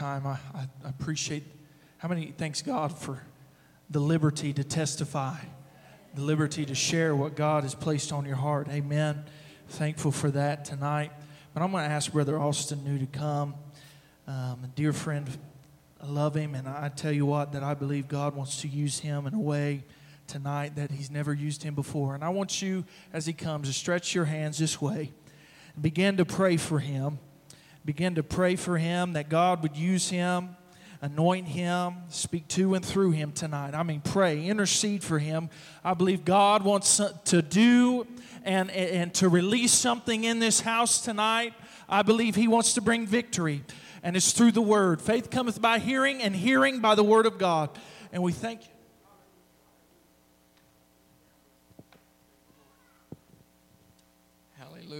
time. I, I, appreciate how many, thanks God for the liberty to testify, the liberty to share what God has placed on your heart. Amen. Thankful for that tonight. But I'm going to ask Brother Austin New to come. Um, a dear friend, I love him, and I tell you what, that I believe God wants to use him in a way tonight that he's never used him before. And I want you, as he comes, to stretch your hands this way and begin to pray for him. Begin to pray for him that God would use him, anoint him, speak to and through him tonight. I mean, pray, intercede for him. I believe God wants to do and, and to release something in this house tonight. I believe he wants to bring victory, and it's through the word. Faith cometh by hearing, and hearing by the word of God. And we thank you.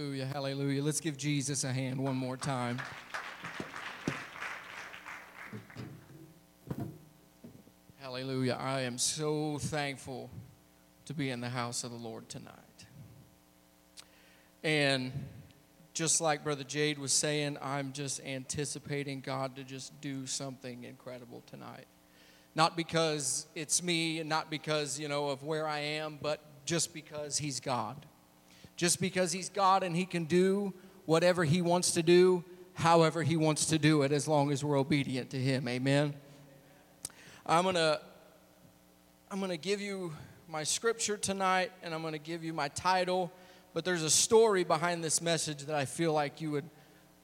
Hallelujah, hallelujah. Let's give Jesus a hand one more time. Hallelujah. I am so thankful to be in the house of the Lord tonight. And just like Brother Jade was saying, I'm just anticipating God to just do something incredible tonight. Not because it's me and not because, you know, of where I am, but just because He's God just because he's God and he can do whatever he wants to do, however he wants to do it, as long as we're obedient to him. Amen. I'm going to I'm going to give you my scripture tonight and I'm going to give you my title, but there's a story behind this message that I feel like you would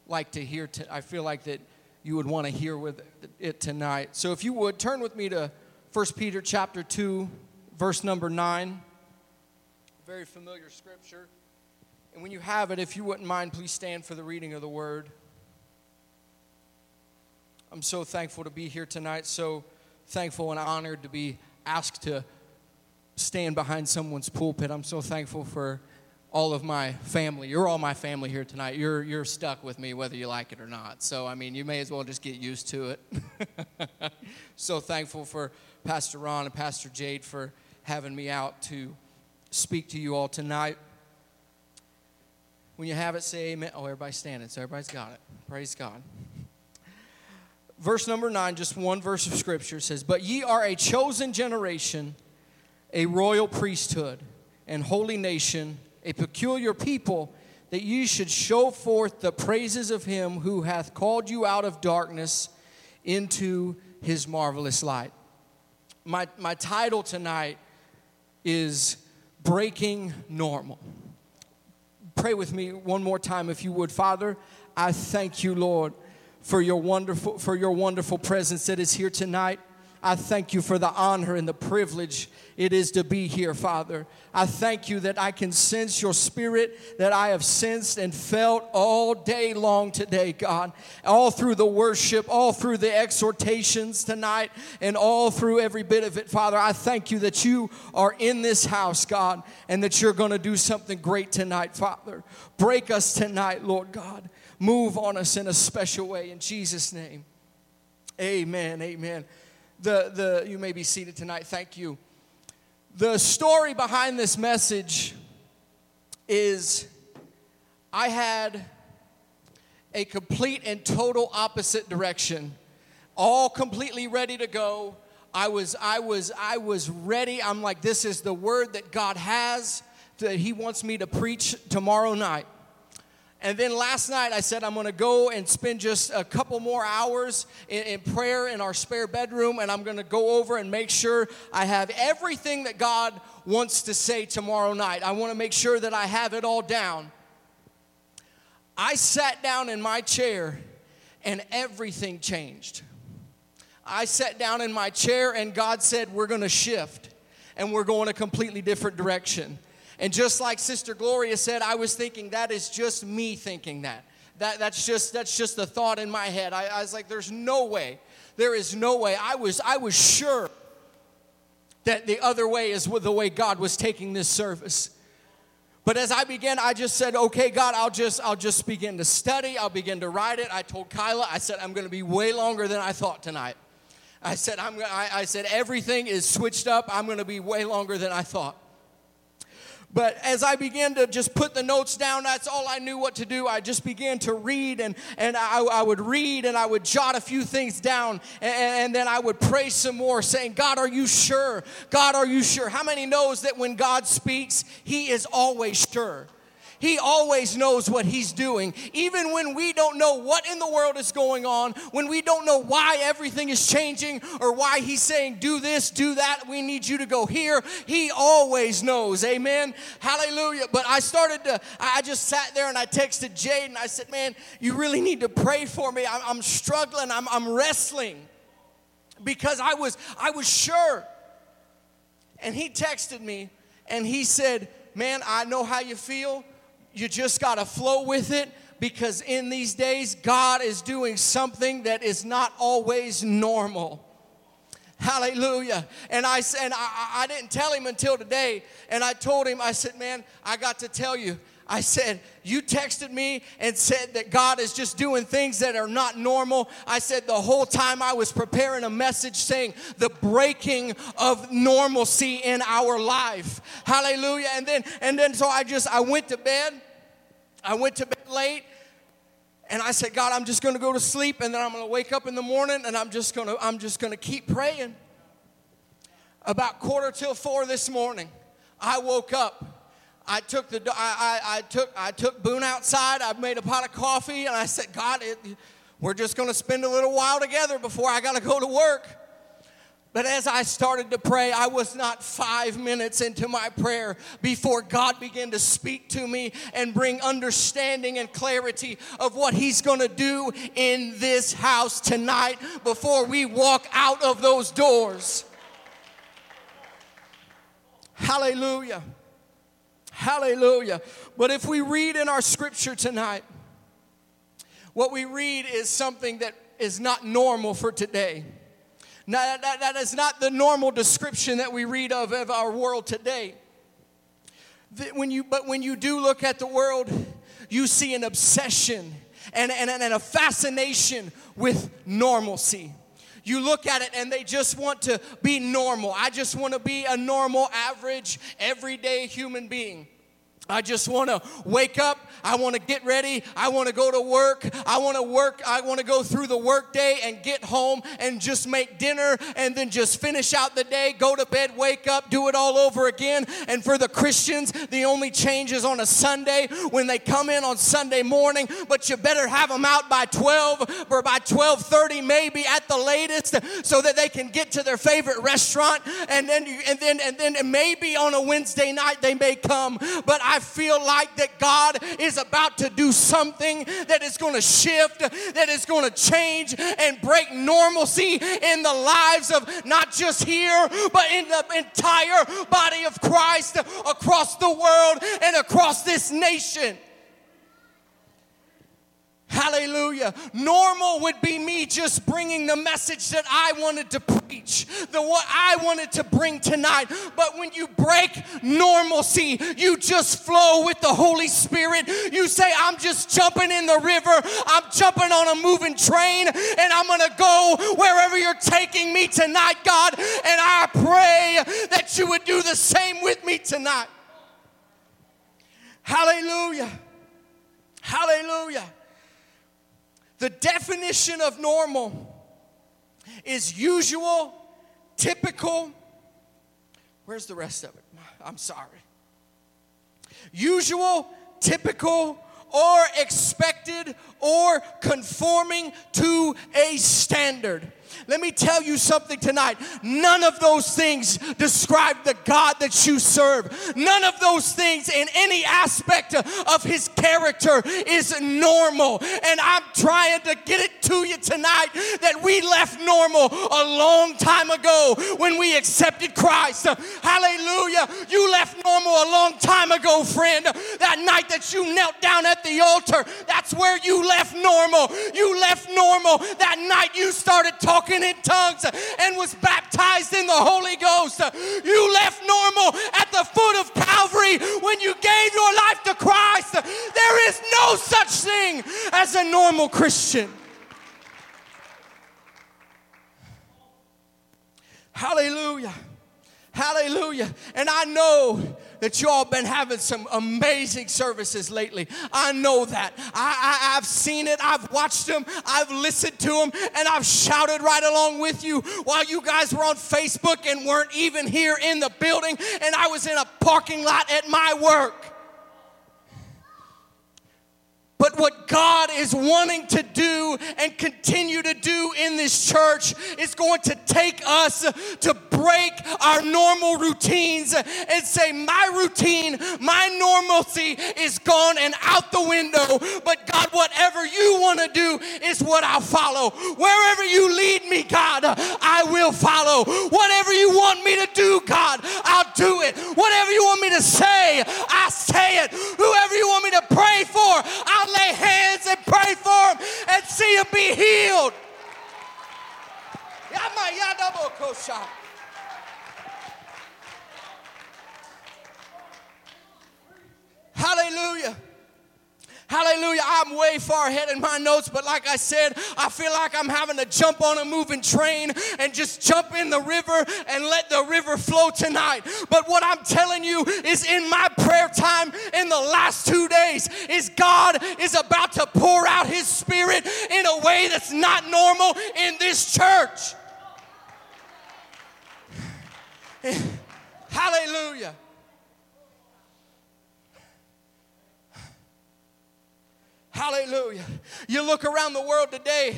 like to hear to, I feel like that you would want to hear with it tonight. So if you would turn with me to 1 Peter chapter 2 verse number 9. Very familiar scripture. And when you have it, if you wouldn't mind, please stand for the reading of the word. I'm so thankful to be here tonight, so thankful and honored to be asked to stand behind someone's pulpit. I'm so thankful for all of my family. You're all my family here tonight. You're, you're stuck with me whether you like it or not. So, I mean, you may as well just get used to it. so thankful for Pastor Ron and Pastor Jade for having me out to speak to you all tonight. When you have it, say amen. Oh, everybody's standing, so everybody's got it. Praise God. Verse number nine, just one verse of scripture says, But ye are a chosen generation, a royal priesthood, and holy nation, a peculiar people, that ye should show forth the praises of him who hath called you out of darkness into his marvelous light. My, my title tonight is Breaking Normal pray with me one more time if you would. Father, I thank you, Lord, for your wonderful for your wonderful presence that is here tonight. I thank you for the honor and the privilege it is to be here, Father. I thank you that I can sense your spirit that I have sensed and felt all day long today, God. All through the worship, all through the exhortations tonight, and all through every bit of it, Father. I thank you that you are in this house, God, and that you're going to do something great tonight, Father. Break us tonight, Lord God. Move on us in a special way in Jesus' name. Amen. Amen the, the you may be seated tonight. Thank you. The story behind this message is I had a complete and total opposite direction, all completely ready to go. I was, I was, I was ready. I'm like, this is the word that God has that He wants me to preach tomorrow night. And then last night, I said, I'm going to go and spend just a couple more hours in, in, prayer in our spare bedroom, and I'm going to go over and make sure I have everything that God wants to say tomorrow night. I want to make sure that I have it all down. I sat down in my chair, and everything changed. I sat down in my chair, and God said, We're going to shift, and we're going a completely different direction. And just like Sister Gloria said, I was thinking that is just me thinking that. That, that's just that's just the thought in my head. I, I was like, there's no way. There is no way. I was I was sure that the other way is the way God was taking this service. But as I began, I just said, okay, God, I'll just I'll just begin to study. I'll begin to write it. I told Kyla, I said, I'm gonna be way longer than I thought tonight. I said, I'm I, I said, everything is switched up. I'm gonna be way longer than I thought. But as I began to just put the notes down, that's all I knew what to do. I just began to read, and, and I, I would read and I would jot a few things down, and, and then I would pray some more, saying, God, are you sure? God, are you sure? How many knows that when God speaks, He is always sure? He always knows what He's doing. Even when we don't know what in the world is going on, when we don't know why everything is changing or why He's saying, do this, do that, we need you to go here, He always knows. Amen. Hallelujah. But I started to, I just sat there and I texted Jade and I said, man, you really need to pray for me. I'm, I'm struggling, I'm, I'm wrestling because I was, I was sure. And he texted me and he said, Man, I know how you feel. You just got to flow with it because in these days, God is doing something that is not always normal. Hallelujah. And I said, I, I didn't tell him until today. And I told him, I said, man, I got to tell you. I said, You texted me and said that God is just doing things that are not normal. I said, The whole time I was preparing a message saying the breaking of normalcy in our life. Hallelujah. And then, and then so I just, I went to bed I went to bed late and I said, God, I'm just going to go to sleep and then I'm going to wake up in the morning and I'm just going to I'm just going to keep praying. About quarter till 4 this morning, I woke up. I took the I, I, I took I took Boone outside. I made a pot of coffee and I said, God, it, we're just going to spend a little while together before I got to go to work. But as I started to pray, I was not five minutes into my prayer before God began to speak to me and bring understanding and clarity of what He's gonna do in this house tonight before we walk out of those doors. Hallelujah. Hallelujah. But if we read in our scripture tonight, what we read is something that is not normal for today. Now, that, that is not the normal description that we read of, of our world today. When you, but when you do look at the world, you see an obsession and, and, and a fascination with normalcy. You look at it and they just want to be normal. I just want to be a normal, average, everyday human being. I just want to wake up. I want to get ready. I want to go to work. I want to work. I want to go through the workday and get home and just make dinner and then just finish out the day, go to bed, wake up, do it all over again. And for the Christians, the only change is on a Sunday when they come in on Sunday morning, but you better have them out by 12 or by 12:30 maybe at the latest so that they can get to their favorite restaurant and then and then and then maybe on a Wednesday night they may come. But I I feel like that God is about to do something that is going to shift, that is going to change and break normalcy in the lives of not just here, but in the entire body of Christ across the world and across this nation. Hallelujah. Normal would be me just bringing the message that I wanted to preach, the what I wanted to bring tonight. But when you break normalcy, you just flow with the Holy Spirit. You say, I'm just jumping in the river, I'm jumping on a moving train, and I'm going to go wherever you're taking me tonight, God. And I pray that you would do the same with me tonight. Hallelujah. Hallelujah. The definition of normal is usual, typical. Where's the rest of it? I'm sorry. Usual, typical, or expected, or conforming to a standard. Let me tell you something tonight. None of those things describe the God that you serve. None of those things in any aspect of his character is normal. And I'm trying to get it to you tonight that we left normal a long time ago when we accepted Christ. Hallelujah. You left normal a long time ago, friend. That night that you knelt down at the altar, that's where you left normal. You left normal. That night you started talking in tongues and was baptized in the Holy Ghost. You left normal at the foot of Calvary when you gave your life to Christ. There is no such thing as a normal Christian. Hallelujah. Hallelujah. And I know that y'all been having some amazing services lately. I know that. I, I, have seen it. I've watched them. I've listened to them. And I've shouted right along with you while you guys were on Facebook and weren't even here in the building. And I was in a parking lot at my work. But what God is wanting to do and continue to do in this church is going to take us to break our normal routines and say, My routine, my normalcy is gone and out the window. But God, whatever you want to do is what I'll follow. Wherever you lead me, God, I will follow. Whatever you want me to do, God, I'll do it. Whatever you want me to say, I say it. Whoever you want me to pray for, I'll lay hands and pray for them and see them be healed. Hallelujah. Hallelujah. I'm way far ahead in my notes, but like I said, I feel like I'm having to jump on a moving train and just jump in the river and let the river flow tonight. But what I'm telling you is in my prayer time in the last two days is God is about to pour out his spirit in a way that's not normal in this church. Hallelujah. Hallelujah. You look around the world today,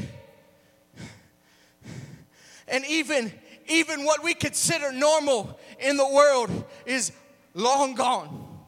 and even, even what we consider normal in the world is long gone.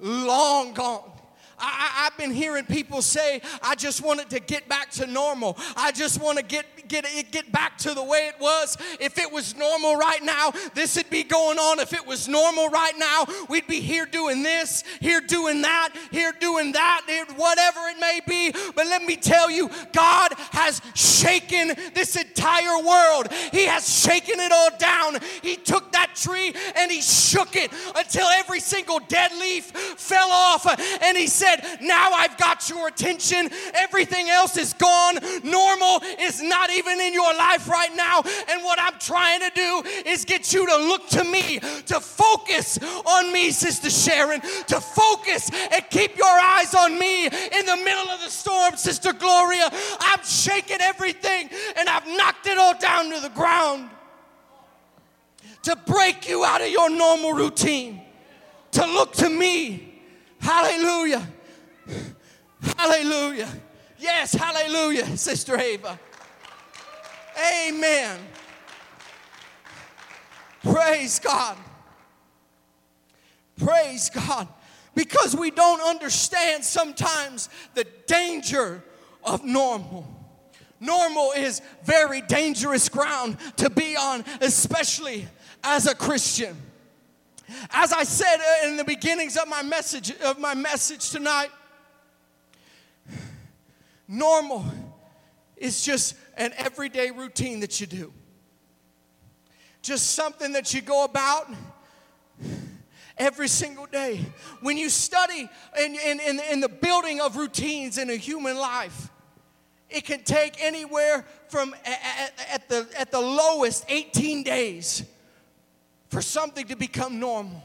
Long gone. I, have been hearing people say, I just wanted to get back to normal. I just want to get, get, get back to the way it was. If it was normal right now, this would be going on. If it was normal right now, we'd be here doing this, here doing that, here doing that, here, whatever it may be. But let me tell you, God has shaken this entire world. He has shaken it all down. He took that tree and he shook it until every single dead leaf fell off. And he said, said, Now I've got your attention. Everything else is gone. Normal is not even in your life right now. And what I'm trying to do is get you to look to me, to focus on me, Sister Sharon, to focus and keep your eyes on me in the middle of the storm, Sister Gloria. I'm shaking everything and I've knocked it all down to the ground to break you out of your normal routine, to look to me. Hallelujah. Hallelujah. Yes, hallelujah, Sister Ava. Amen. Praise God. Praise God. Because we don't understand sometimes the danger of normal. Normal is very dangerous ground to be on, especially as a Christian. As I said in the beginnings of my message of my message tonight, Normal is just an everyday routine that you do. Just something that you go about every single day. When you study in, in, in, in, the building of routines in a human life, it can take anywhere from at, at, the, at the lowest 18 days for something to become normal.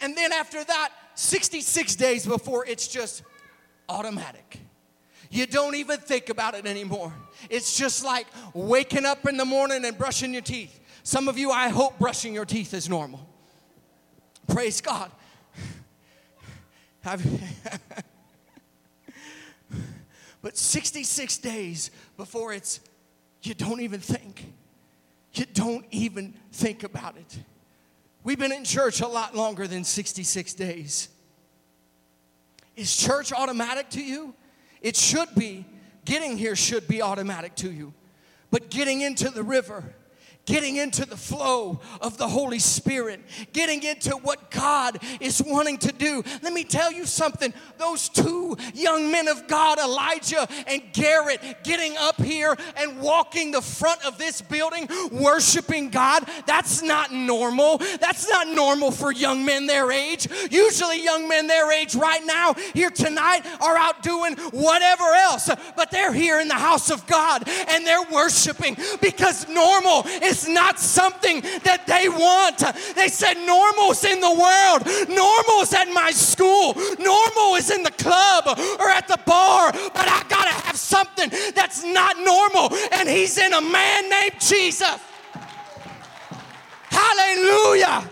And then after that, 66 days before it's just automatic. You don't even think about it anymore. It's just like waking up in the morning and brushing your teeth. Some of you, I hope brushing your teeth is normal. Praise God. but 66 days before it's, you don't even think. You don't even think about it. We've been in church a lot longer than 66 days. Is church automatic to you? It should be. Getting here should be automatic to you. But getting into the river, getting into the flow of the Holy Spirit, getting into what God is wanting to do. Let me tell you something. Those two young men of God, Elijah and Garrett, getting up here and walking the front of this building, worshiping God, that's not normal. That's not normal for young men their age. Usually, young men their age right now, here tonight, are out doing whatever else, but they're here in the house of God and they're worshiping because normal is is not something that they want. They said, normal's in the world, normal's at my school, normal is in the club or at the bar, but I gotta have something that's not normal, and He's in a man named Jesus. Hallelujah.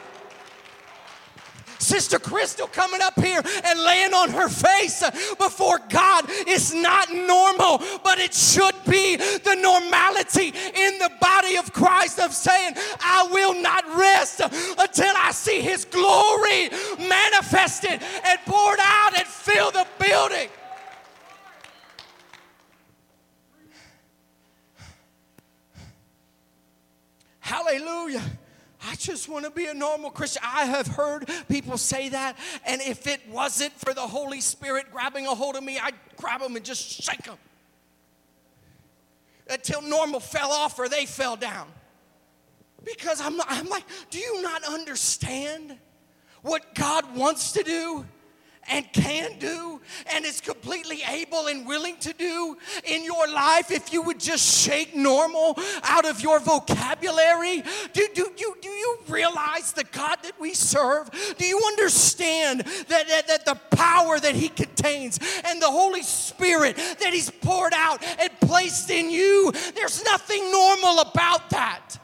Sister Crystal coming up here and laying on her face before God is not normal, but it should be the normality in the body of Christ of saying, I will not rest until I see His glory manifested and poured out and fill the building. Hallelujah. I just want to be a normal Christian. I have heard people say that, and if it wasn't for the Holy Spirit grabbing a hold of me, I'd grab them and just shake them until normal fell off or they fell down. Because I'm, I'm like, do you not understand what God wants to do? And can do and is completely able and willing to do in your life if you would just shake normal out of your vocabulary? Do, do, do, do you realize the God that we serve? Do you understand that, that, that the power that He contains and the Holy Spirit that He's poured out and placed in you? There's nothing normal about that.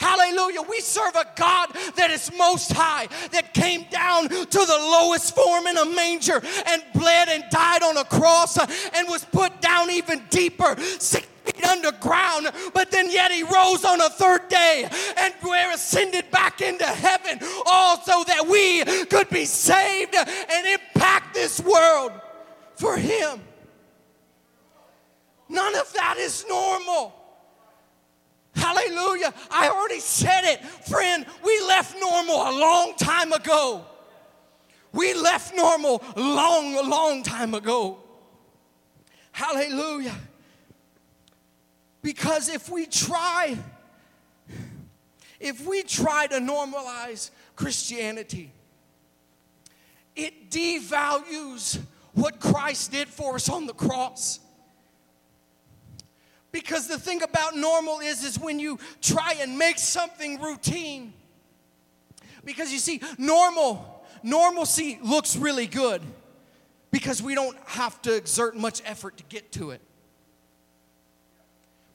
Hallelujah. We serve a God that is most high, that came down to the lowest form in a manger and bled and died on a cross and was put down even deeper, six feet underground. But then yet he rose on a third day and we're ascended back into heaven, all so that we could be saved and impact this world for him. None of that is normal. Hallelujah. I already said it. Friend, we left normal a long time ago. We left normal long, long time ago. Hallelujah. Because if we try, if we try to normalize Christianity, it devalues what Christ did for us on the cross. Because the thing about normal is, is when you try and make something routine. Because you see, normal, normalcy looks really good because we don't have to exert much effort to get to it.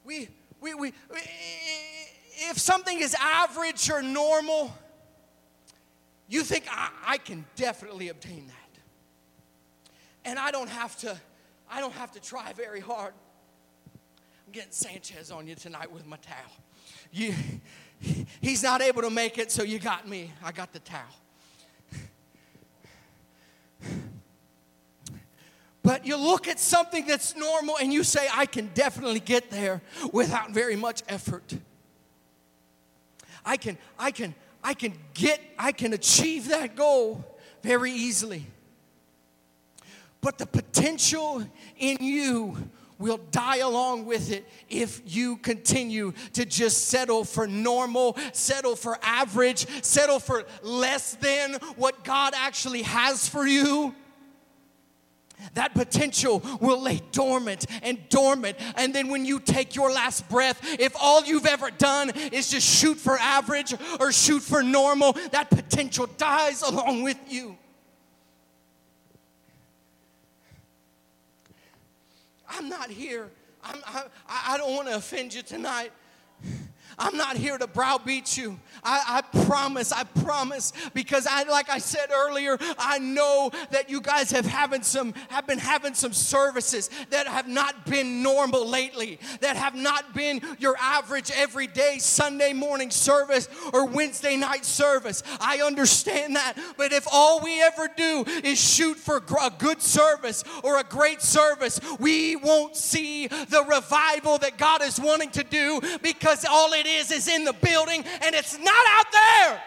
We, we, we, if something is average or normal, you think I, I can definitely obtain that. And I don't have to, I don't have to try very hard. Getting Sanchez on you tonight with my towel. You, he's not able to make it, so you got me. I got the towel. But you look at something that's normal and you say, I can definitely get there without very much effort. I can, I can, I can get, I can achieve that goal very easily. But the potential in you will die along with it if you continue to just settle for normal, settle for average, settle for less than what God actually has for you. That potential will lay dormant and dormant. And then when you take your last breath, if all you've ever done is just shoot for average or shoot for normal, that potential dies along with you. I'm not here. I'm, I, I don't want to offend you tonight. I'm not here to browbeat you. I, I, promise, I promise, because I, like I said earlier, I know that you guys have having some, have been having some services that have not been normal lately, that have not been your average everyday Sunday morning service or Wednesday night service. I understand that, but if all we ever do is shoot for a good service or a great service, we won't see the revival that God is wanting to do because all it is is in the building and it's not out there.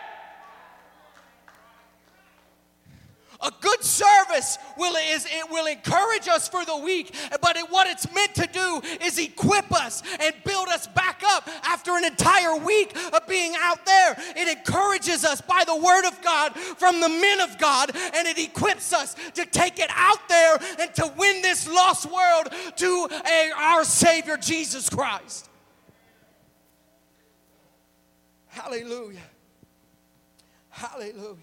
A good service will, is, it will encourage us for the week, but it, what it's meant to do is equip us and build us back up after an entire week of being out there. It encourages us by the word of God from the men of God, and it equips us to take it out there and to win this lost world to a, our Savior Jesus Christ. Hallelujah. Hallelujah.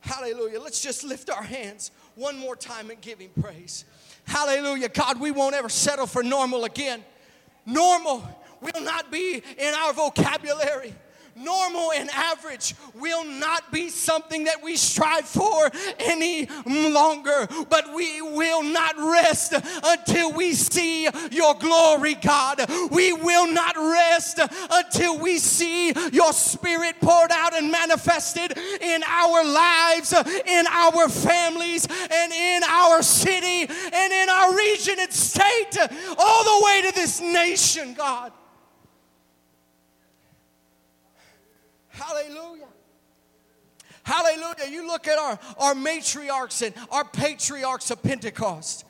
Hallelujah. Let's just lift our hands one more time and give him praise. Hallelujah. God, we won't ever settle for normal again. Normal will not be in our vocabulary normal and average will not be something that we strive for any longer, but we will not rest until we see your glory, God. We will not rest until we see your spirit poured out and manifested in our lives, in our families, and in our city, and in our region and state, all the way to this nation, God. Hallelujah. Hallelujah. You look at our, our matriarchs and our patriarchs of Pentecost.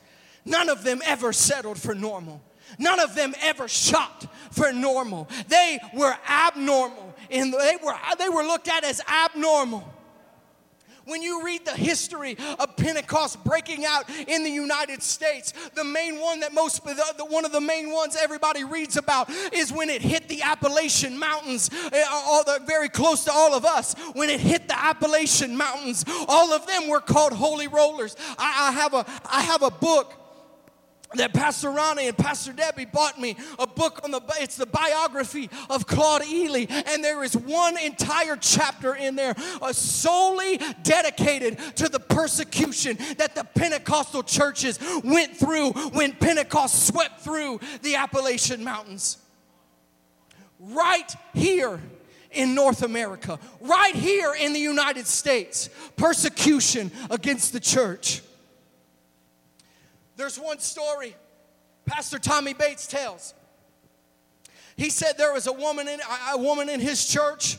None of them ever settled for normal. None of them ever shot for normal. They were abnormal. And they were, they were looked at as abnormal. When you read the history of Pentecost breaking out in the United States, the main one that most, the, one of the main ones everybody reads about is when it hit the Appalachian Mountains, eh, all the, very close to all of us. When it hit the Appalachian Mountains, all of them were called holy rollers. I, I have a, I have a book that Pastor Ronnie and Pastor Debbie bought me a book on the it's the biography of Claude Ely and there is one entire chapter in there uh, solely dedicated to the persecution that the Pentecostal churches went through when Pentecost swept through the Appalachian Mountains. Right here in North America right here in the United States persecution against the church there's one story Pastor Tommy Bates tells. He said there was a woman in a woman in his church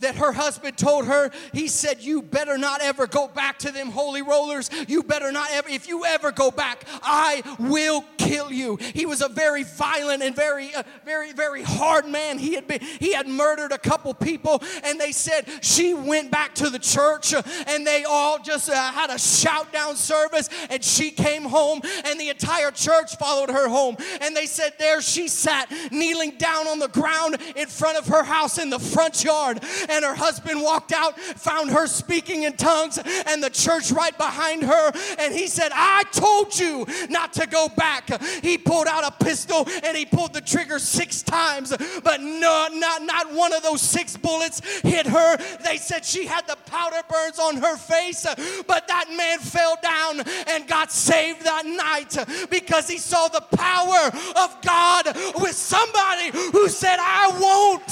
that her husband told her, he said, You better not ever go back to them holy rollers. You better not ever, if you ever go back, I will kill you. He was a very violent and very, uh, very, very hard man. He had been, he had murdered a couple people, and they said she went back to the church uh, and they all just uh, had a shout down service, and she came home, and the entire church followed her home. And they said, There she sat, kneeling down on the ground in front of her house in the front yard and her husband walked out, found her speaking in tongues, and the church right behind her. And he said, I told you not to go back. He pulled out a pistol and he pulled the trigger six times, but no, not, not one of those six bullets hit her. They said she had the powder burns on her face, but that man fell down and got saved that night because he saw the power of God with somebody who said, I won't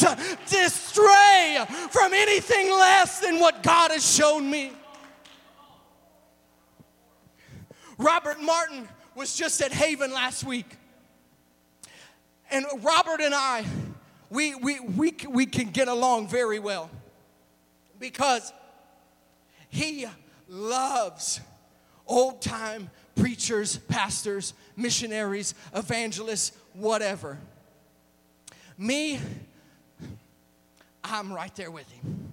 distray from anything less than what God has shown me. Robert Martin was just at Haven last week. And Robert and I, we, we, we, we can get along very well because he loves old time preachers, pastors, missionaries, evangelists, whatever. Me, I'm right there with him.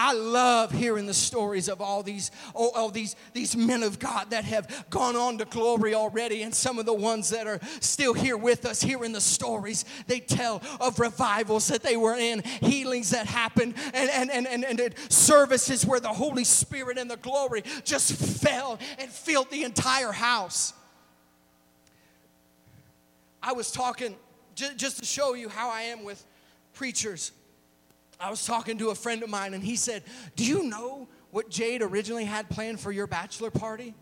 I love hearing the stories of all these, all, all, these, these men of God that have gone on to glory already, and some of the ones that are still here with us, hearing the stories they tell of revivals that they were in, healings that happened, and, and, and, and, and services where the Holy Spirit and the glory just fell and filled the entire house. I was talking, just to show you how I am with preachers. I was talking to a friend of mine and he said, Do you know what Jade originally had planned for your bachelor party?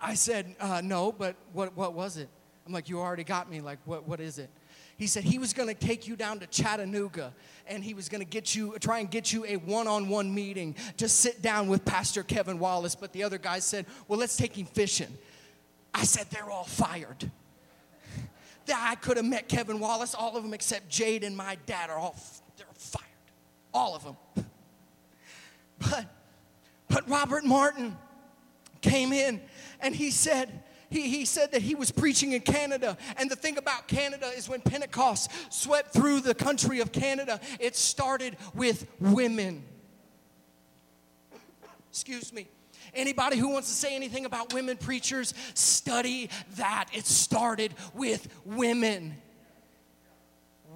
I said, uh, No, but what, what was it? I'm like, You already got me. Like, what, what is it? He said he was going to take you down to Chattanooga and he was going to get you, try and get you a one on one meeting to sit down with Pastor Kevin Wallace. But the other guy said, Well, let's take him fishing. I said, They're all fired. That I could have met Kevin Wallace, all of them except Jade and my dad are all. All of them. But, but Robert Martin came in and he said, he, he said that he was preaching in Canada. And the thing about Canada is when Pentecost swept through the country of Canada, it started with women. Excuse me. Anybody who wants to say anything about women preachers, study that. It started with women.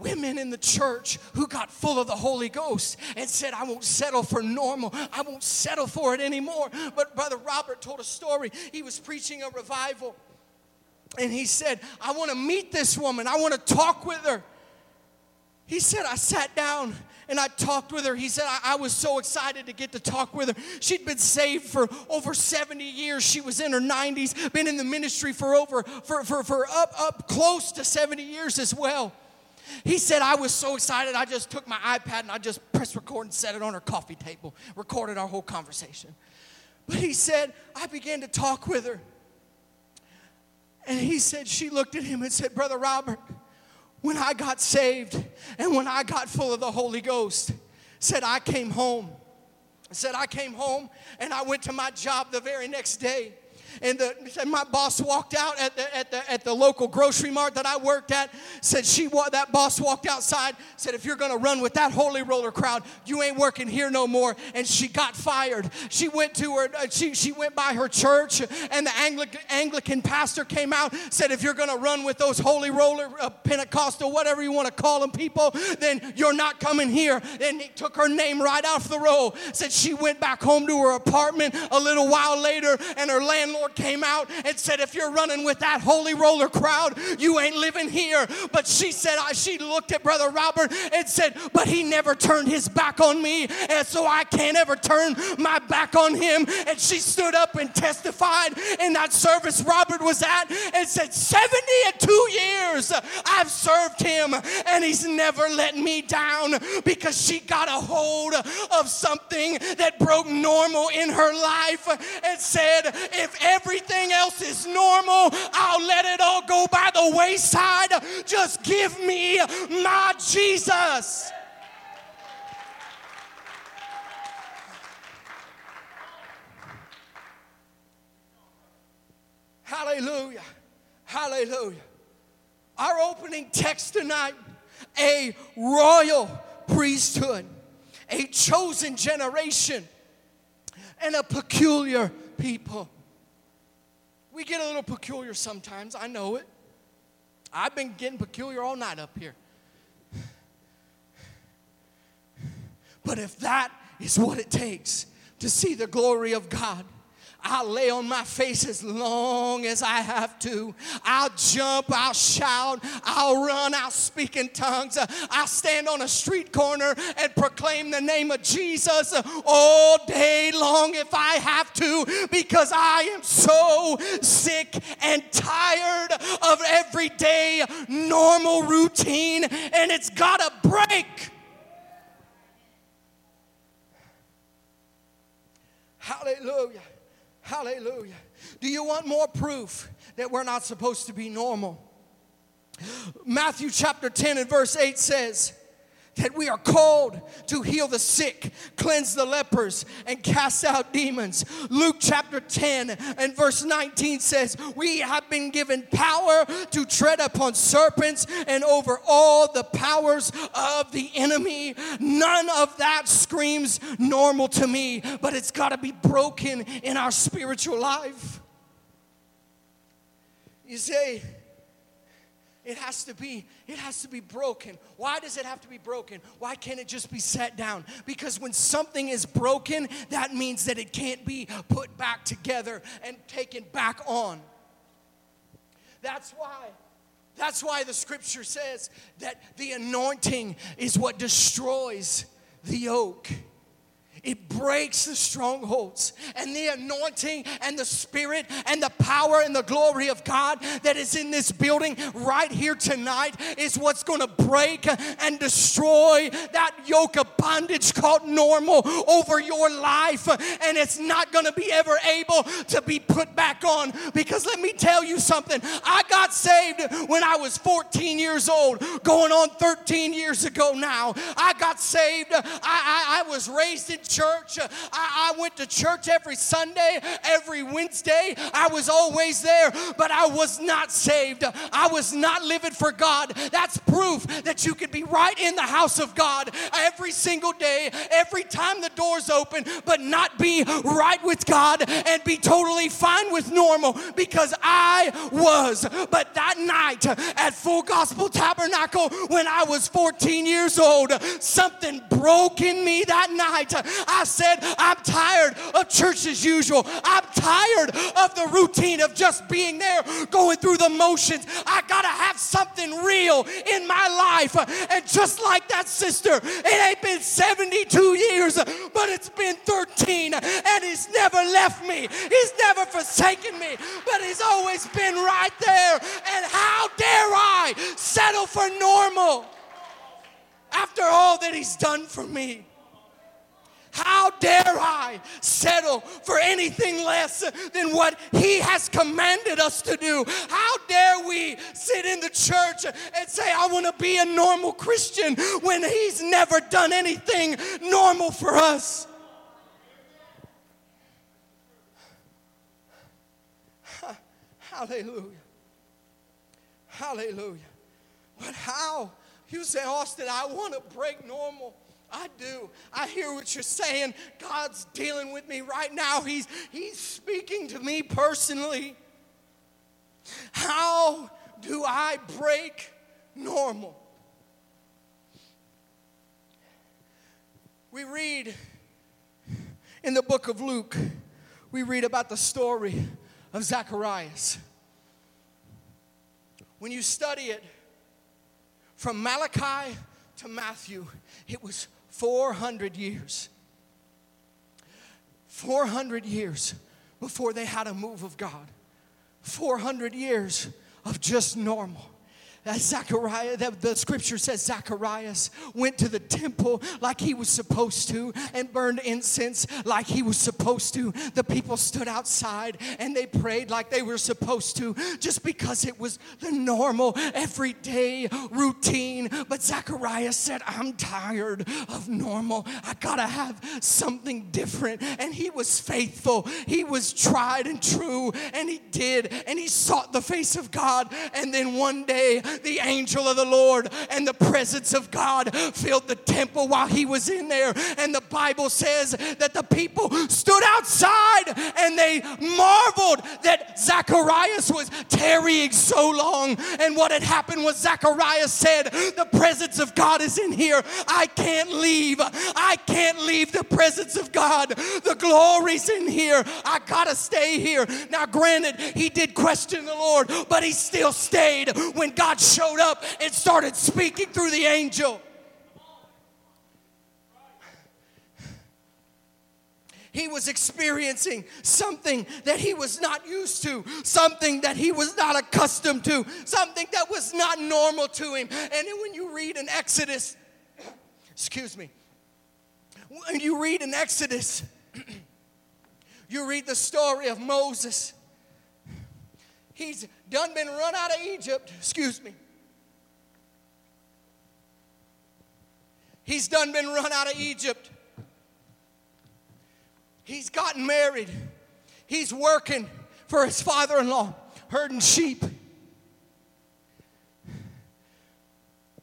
Women in the church who got full of the Holy Ghost and said, I won't settle for normal. I won't settle for it anymore. But Brother Robert told a story. He was preaching a revival. And he said, I want to meet this woman. I want to talk with her. He said, I sat down and I talked with her. He said, I, I, was so excited to get to talk with her. She'd been saved for over 70 years. She was in her 90s, been in the ministry for over, for, for, for up, up close to 70 years as well. He said, I was so excited, I just took my iPad and I just pressed record and set it on her coffee table, recorded our whole conversation. But he said, I began to talk with her. And he said, she looked at him and said, Brother Robert, when I got saved and when I got full of the Holy Ghost, said I came home. Said I came home and I went to my job the very next day and, the, and my boss walked out at the, at, the, at the local grocery mart that I worked at. Said she that boss walked outside. Said if you're gonna run with that holy roller crowd, you ain't working here no more. And she got fired. She went to her. Uh, she she went by her church, and the Anglican Anglican pastor came out. Said if you're gonna run with those holy roller uh, Pentecostal whatever you want to call them people, then you're not coming here. And he took her name right off the roll. Said she went back home to her apartment a little while later, and her landlord Lord came out and said, If you're running with that holy roller crowd, you ain't living here. But she said, She looked at Brother Robert and said, But he never turned his back on me. And so I can't ever turn my back on him. And she stood up and testified in that service Robert was at and said, 72 years I've served him and he's never let me down because she got a hold of something that broke normal in her life and said, If everything else is normal, I'll let it all go by the wayside. Just give me my Jesus. Hallelujah. Hallelujah. Our opening text tonight a royal priesthood, a chosen generation, and a peculiar people. We get a little peculiar sometimes. I know it. I've been getting peculiar all night up here. But if that is what it takes to see the glory of God, I'll lay on my face as long as I have to. I'll jump, I'll shout, I'll run, I'll speak in tongues. I'll stand on a street corner and proclaim the name of Jesus all day long if I have to because I am so sick and tired of everyday normal routine and it's got to break. Hallelujah. Hallelujah. Do you want more proof that we're not supposed to be normal? Matthew chapter 10 and verse 8 says, that we are called to heal the sick, cleanse the lepers, and cast out demons. Luke chapter 10 and verse 19 says, We have been given power to tread upon serpents and over all the powers of the enemy. None of that screams normal to me, but it's got to be broken in our spiritual life. You say, it has to be it has to be broken. Why does it have to be broken? Why can't it just be set down? Because when something is broken that means that it can't be put back together and taken back on. That's why that's why the scripture says that the anointing is what destroys the yoke it breaks the strongholds and the anointing and the spirit and the power and the glory of God that is in this building right here tonight is what's going to break and destroy that yoke of bondage called normal over your life. And it's not going to be ever able to be put back on. Because let me tell you something. I got saved when I was 14 years old going on 13 years ago now. I got saved. I, I, I was raised in church. I, I went to church every Sunday, every Wednesday. I was always there, but I was not saved. I was not living for God. That's proof that you could be right in the house of God every single day, every time the doors open, but not be right with God and be totally fine with normal because I was. But that night at Full Gospel Tabernacle, when I was 14 years old, something broke in me that night. I said, I'm tired of church as usual. I'm tired of the routine of just being there, going through the motions. I gotta have something real in my life. And just like that sister, it ain't been 72 years, but it's been 13, and he's never left me. He's never forsaken me, but he's always been right there. And how dare I settle for normal after all that he's done for me? How dare I settle for anything less than what He has commanded us to do? How dare we sit in the church and say, I want to be a normal Christian when He's never done anything normal for us? Hallelujah. Hallelujah. But how? You say, Austin, I want to break normal. I do. I hear what you're saying. God's dealing with me right now. He's, he's speaking to me personally. How do I break normal? We read in the book of Luke, we read about the story of Zacharias. When you study it from Malachi to Matthew, it was 400 years. 400 years before they had a move of God. 400 years of just normal. Uh, that Zachariah, that the scripture says Zacharias went to the temple like he was supposed to and burned incense like he was supposed to. The people stood outside and they prayed like they were supposed to just because it was the normal, everyday routine. But Zacharias said, I'm tired of normal. I gotta have something different. And he was faithful, he was tried and true, and he did, and he sought the face of God. And then one day, the angel of the Lord and the presence of God filled the temple while he was in there. And the Bible says that the people stood outside and they marveled that Zacharias was tarrying so long. And what had happened was Zacharias said, The presence of God is in here. I can't leave. I can't leave the presence of God. The glory's in here. I gotta stay here. Now, granted, he did question the Lord, but he still stayed when God showed up and started speaking through the angel. He was experiencing something that he was not used to, something that he was not accustomed to, something that was not normal to him. And when you read in Exodus, excuse me, when you read in Exodus, you read the story of Moses. He's done been run out of Egypt, excuse me. He's done been run out of Egypt. He's gotten married. He's working for his father in law, herding sheep.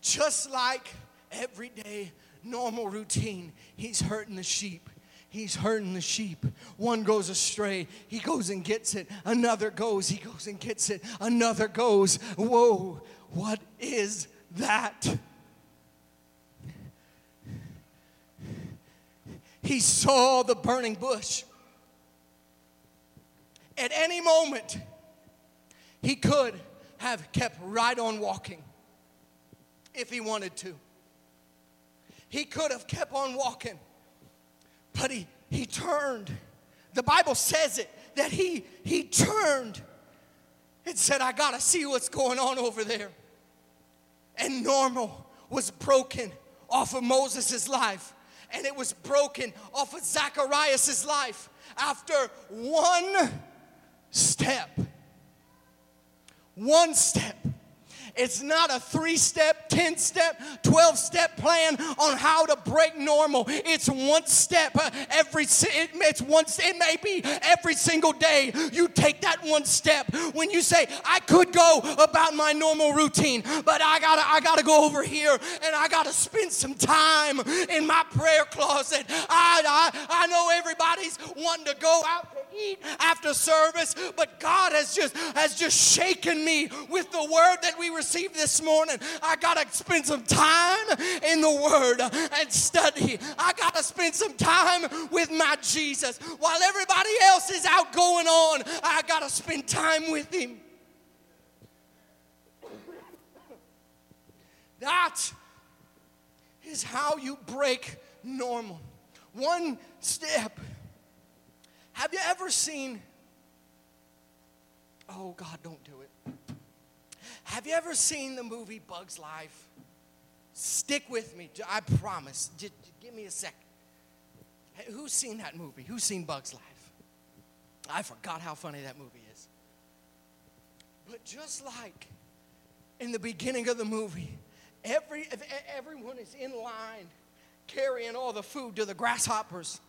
Just like everyday normal routine, he's hurting the sheep. He's herding the sheep. One goes astray, he goes and gets it. Another goes, he goes and gets it. Another goes. Whoa, what is that? he saw the burning bush. At any moment, he could have kept right on walking if he wanted to. He could have kept on walking, but he, he turned. The Bible says it that he, he turned and said, I gotta see what's going on over there. And normal was broken off of Moses' life and it was broken off of Zacharias' life after one step. One step. It's not a three step, 10 step, 12 step plan on how to break normal. It's one step uh, every, it's one, it may be every single day you take that one step. When you say, I could go about my normal routine, but I gotta, I gotta go over here and I gotta spend some time in my prayer closet. I, I, I know everybody's wanting to go out to eat after service, but God has just, has just shaken me with the word that we received this morning. I gotta spend some time in the word and study. I gotta spend some time with my Jesus. While everybody else is out going on, I gotta spend time with him. That is how you break normal. One step. Have you ever seen? Oh, God, don't do. Have you ever seen the movie Bugs Life? Stick with me, I promise. Just, give me a second. Who's seen that movie? Who's seen Bugs Life? I forgot how funny that movie is. But just like in the beginning of the movie, every, everyone is in line carrying all the food to the grasshoppers.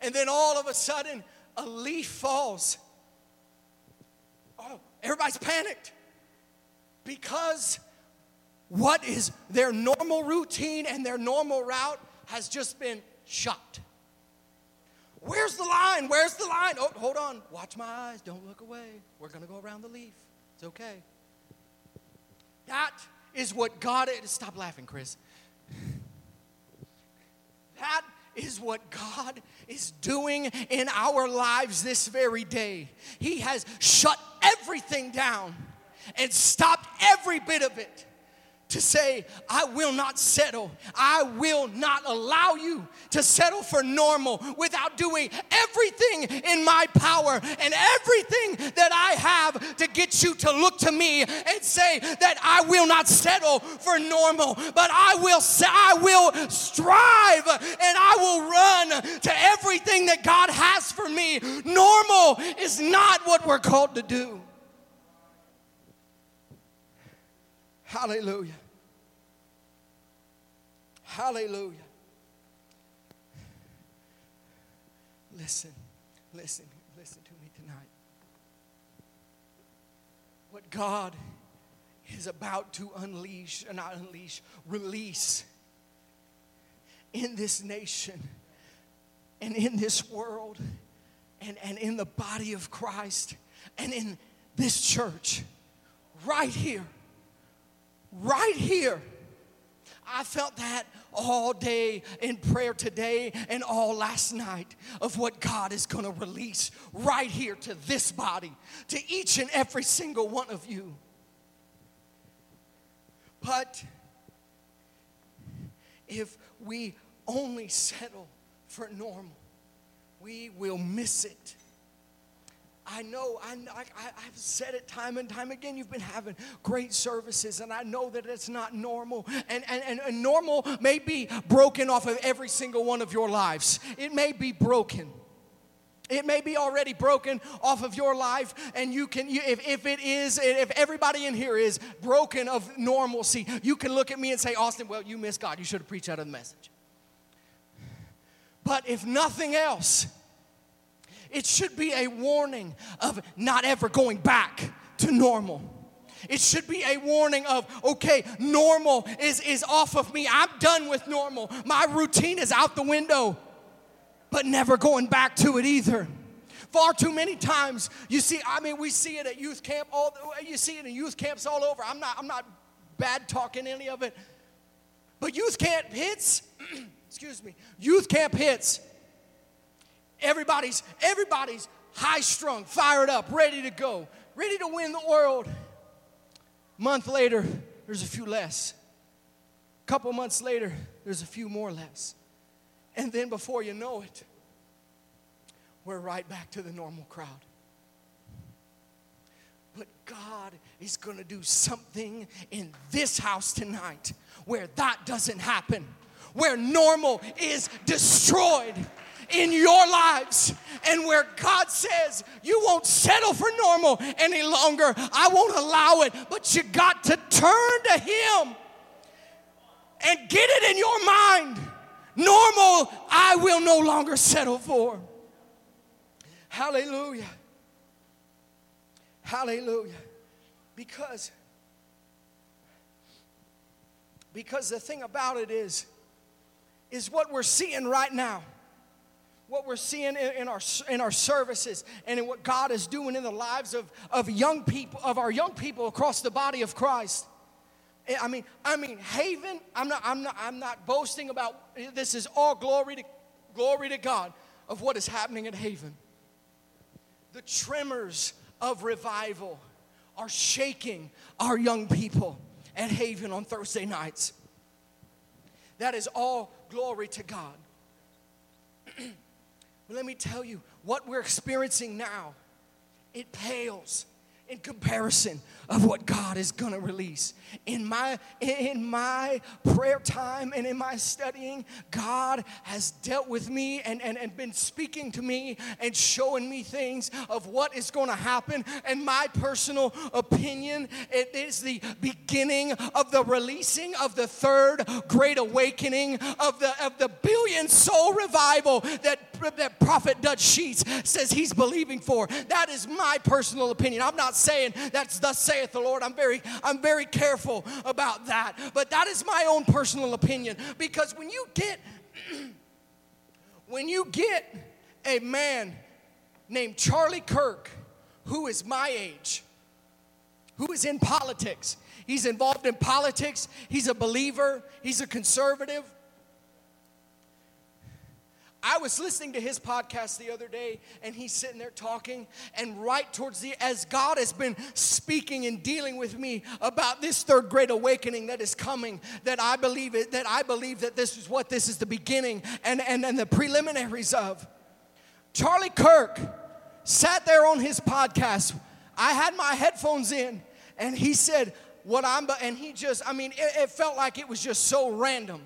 And then all of a sudden, a leaf falls. Oh, everybody's panicked because what is their normal routine and their normal route has just been shot. Where's the line? Where's the line? Oh, hold on. Watch my eyes. Don't look away. We're going to go around the leaf. It's okay. That is what God is. Stop laughing, Chris. That is what God is doing in our lives this very day. He has shut everything down and stopped every bit of it to say, I will not settle. I will not allow you to settle for normal without doing everything in my power and everything that I have to get you to look to me and say that I will not settle for normal, but I will I will strive and I will run to everything that God has for me. Normal is not what we're called to do. Hallelujah. Hallelujah. Listen, listen, listen to me tonight. What God is about to unleash, uh, not unleash, release in this nation and in this world and, and in the body of Christ and in this church right here right here. I felt that all day in prayer today and all last night of what God is going to release right here to this body, to each and every single one of you. But if we only settle for normal, we will miss it. I know, I, I, I've said it time and time again. You've been having great services, and I know that it's not normal. And, and, and, normal may be broken off of every single one of your lives, it may be broken. It may be already broken off of your life, and you can, you, if, if it is, if everybody in here is broken of normalcy, you can look at me and say, Austin, well, you missed God. You should have preached out of the message. But if nothing else, it should be a warning of not ever going back to normal. It should be a warning of, okay, normal is, is off of me. I'm done with normal. My routine is out the window, but never going back to it either. Far too many times, you see, I mean, we see it at youth camp, all you see it in youth camps all over. I'm not, I'm not bad talking any of it. But youth camp hits, excuse me, youth camp hits Everybody's, everybody's high strung, fired up, ready to go, ready to win the world. Month later, there's a few less. Couple months later, there's a few more less. And then before you know it, we're right back to the normal crowd. But God is going to do something in this house tonight where that doesn't happen, where normal is destroyed in your lives and where God says you won't settle for normal any longer. I won't allow it, but you got to turn to Him and get it in your mind. Normal, I will no longer settle for. Hallelujah. Hallelujah. Because because the thing about it is is what we're seeing right now. What we're seeing in, our, in our services and in what God is doing in the lives of, of young people, of our young people across the body of Christ. Eh, I mean, I mean, Haven, I'm not, I'm not, I'm not boasting about eh, this is all glory to glory to God of what is happening at Haven. The tremors of revival are shaking our young people at Haven on Thursday nights. That is all glory to God. But let me tell you, what we're experiencing now, it pales in comparison of what God is going to release. In my in my prayer time and in my studying, God has dealt with me and, and, and been speaking to me and showing me things of what is going to happen. And my personal opinion, it is the beginning of the releasing of the third great awakening of the of the billion soul revival that that prophet Dutch Sheets says he's believing for. That is my personal opinion. I'm not saying that's thus saith the Lord. I'm very, I'm very careful about that. But that is my own personal opinion. Because when you get when you get a man named Charlie Kirk, who is my age, who is in politics. He's involved in politics. He's a believer. He's a conservative. I was listening to his podcast the other day, and he's sitting there talking, and right towards the as God has been speaking and dealing with me about this third great awakening that is coming, that I believe it, that I believe that this is what this is the beginning and, and, and the preliminaries of. Charlie Kirk sat there on his podcast. I had my headphones in, and he said, What I'm, and he just, I mean, it, it felt like it was just so random.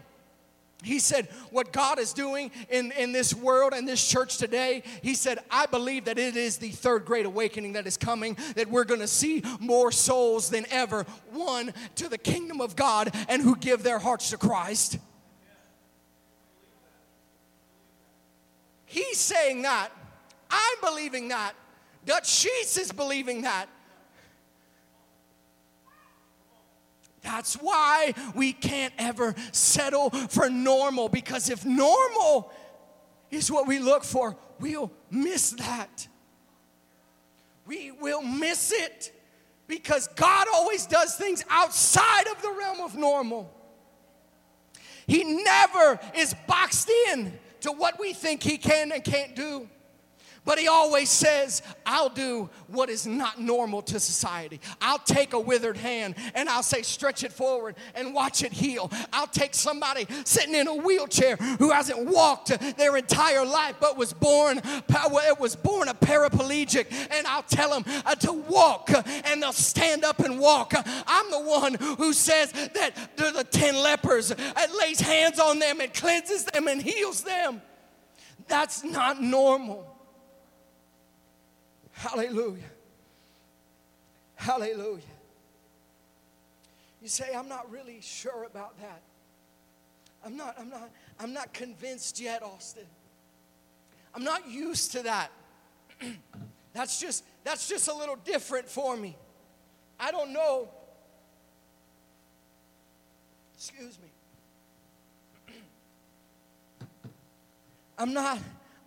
He said, What God is doing in, in this world and this church today, he said, I believe that it is the third great awakening that is coming, that we're gonna see more souls than ever won to the kingdom of God and who give their hearts to Christ. He's saying that. I'm believing that. Dutch Sheets is believing that. That's why we can't ever settle for normal because if normal is what we look for, we'll miss that. We will miss it because God always does things outside of the realm of normal. He never is boxed in to what we think He can and can't do. But he always says, I'll do what is not normal to society. I'll take a withered hand and I'll say, stretch it forward and watch it heal. I'll take somebody sitting in a wheelchair who hasn't walked their entire life but was born, was born a paraplegic, and I'll tell them uh, to walk and they'll stand up and walk. I'm the one who says that the 10 lepers, uh, lays hands on them and cleanses them and heals them. That's not normal. Hallelujah. Hallelujah. You say, I'm not really sure about that. I'm not, I'm not, I'm not convinced yet, Austin. I'm not used to that. that's just that's just a little different for me. I don't know. Excuse me. I'm not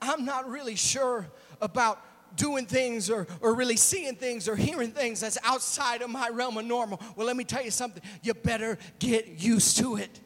I'm not really sure about doing things or, or really seeing things or hearing things that's outside of my realm of normal. Well, let me tell you something. You better get used to it.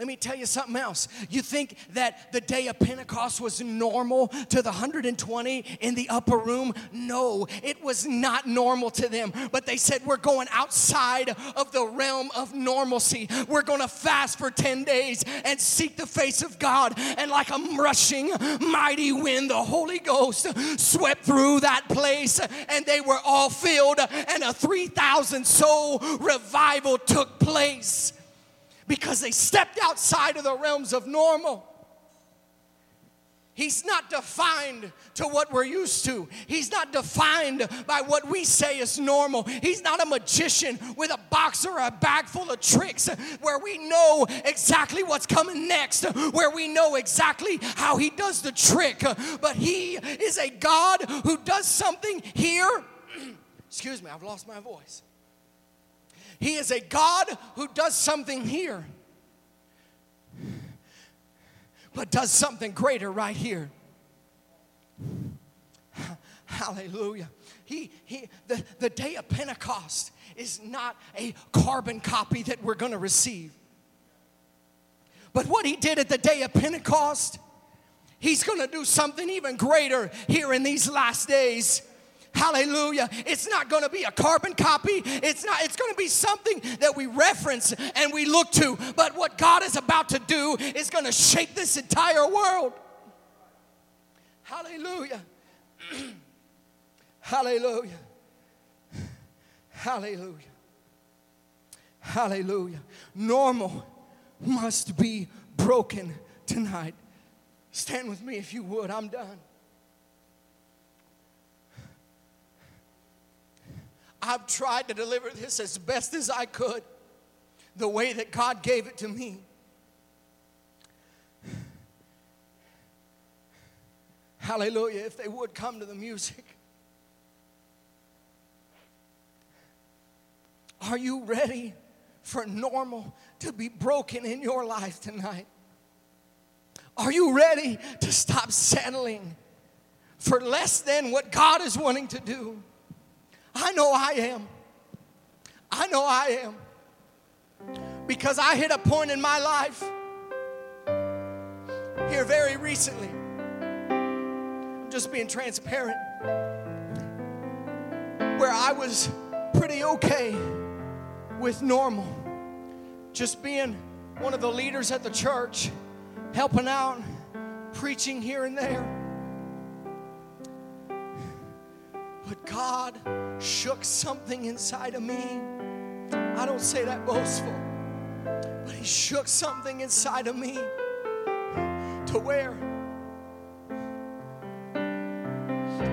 Let me tell you something else. You think that the day of Pentecost was normal to the 120 in the upper room? No, it was not normal to them. But they said, We're going outside of the realm of normalcy. We're going to fast for 10 days and seek the face of God. And like a rushing, mighty wind, the Holy Ghost swept through that place and they were all filled, and a 3,000 soul revival took place because they stepped outside of the realms of normal. He's not defined to what we're used to. He's not defined by what we say is normal. He's not a magician with a box or a bag full of tricks where we know exactly what's coming next, where we know exactly how he does the trick. But he is a God who does something here. Excuse me, I've lost my voice. He is a God who does something here but does something greater right here. Hallelujah. He, he, the, the day of Pentecost is not a carbon copy that we're going to receive. But what he did at the day of Pentecost, he's going to do something even greater here in these last days. Hallelujah. It's not going to be a carbon copy. It's not it's going to be something that we reference and we look to. But what God is about to do is going to shake this entire world. Hallelujah. Hallelujah. Hallelujah. Hallelujah. Normal must be broken tonight. Stand with me if you would. I'm done. I've tried to deliver this as best as I could, the way that God gave it to me. Hallelujah. If they would come to the music. Are you ready for normal to be broken in your life tonight? Are you ready to stop settling for less than what God is wanting to do? I know I am. I know I am. Because I hit a point in my life here very recently. I'm just being transparent. Where I was pretty okay with normal. Just being one of the leaders at the church, helping out, preaching here and there. But God shook something inside of me. I don't say that boastful, but He shook something inside of me to where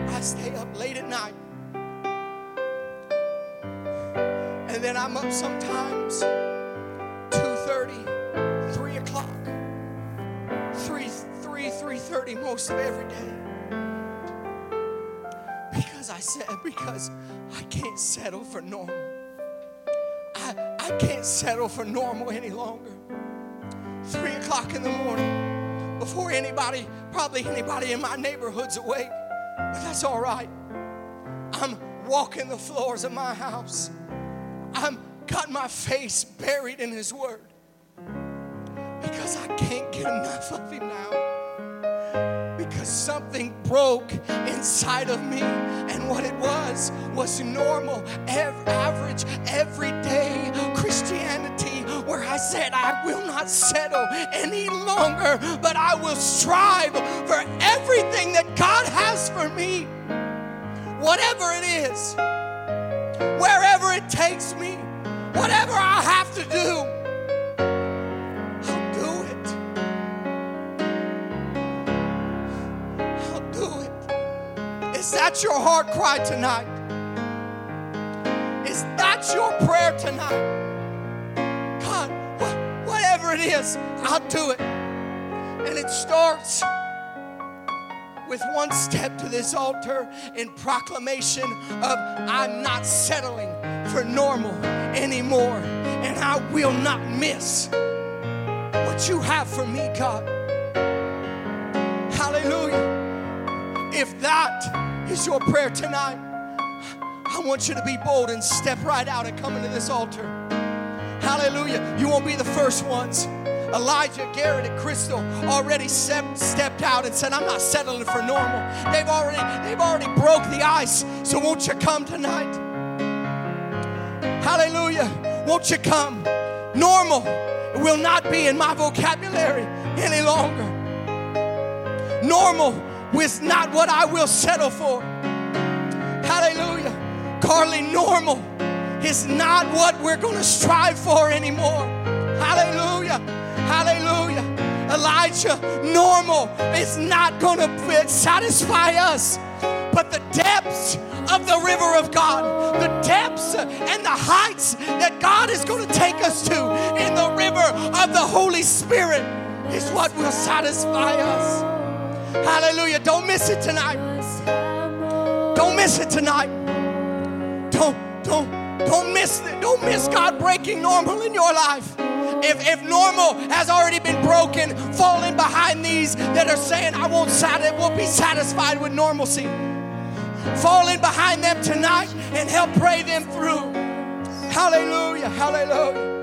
I stay up late at night. And then I'm up sometimes 2.30, 3 o'clock, 3, 3, 3.30 most of every day. I said, because I can't settle for normal. I, I can't settle for normal any longer. Three o'clock in the morning, before anybody, probably anybody in my neighborhood's awake, but that's all right. I'm walking the floors of my house. I'm got my face buried in His Word because I can't get enough of Him now because something broke inside of me. And what it was was normal, average, everyday Christianity where I said, I will not settle any longer, but I will strive for everything that God has for me. Whatever it is, wherever it takes me, whatever I have to do. That your heart cry tonight? Is that your prayer tonight? God, wh- whatever it is, I'll do it. And it starts with one step to this altar in proclamation of I'm not settling for normal anymore, and I will not miss what you have for me, God. Hallelujah. If that is your prayer tonight, I want you to be bold and step right out and come into this altar. Hallelujah. You won't be the first ones. Elijah, Garrett, and Crystal already stepped out and said, I'm not settling for normal. They've already, they've already broke the ice. So won't you come tonight? Hallelujah. Won't you come? Normal will not be in my vocabulary any longer. Normal with not what I will settle for. Hallelujah. Carly, normal is not what we're going to strive for anymore. Hallelujah. Hallelujah. Elijah, normal is not going to satisfy us. But the depths of the river of God, the depths and the heights that God is going to take us to in the river of the Holy Spirit is what will satisfy us. Hallelujah. Don't miss it tonight. Don't miss it tonight. Don't, don't, don't miss it. Don't miss God breaking normal in your life. If, if normal has already been broken, falling behind these that are saying, I won't, sat- won't be satisfied with normalcy. Fall in behind them tonight and help pray them through. Hallelujah, hallelujah.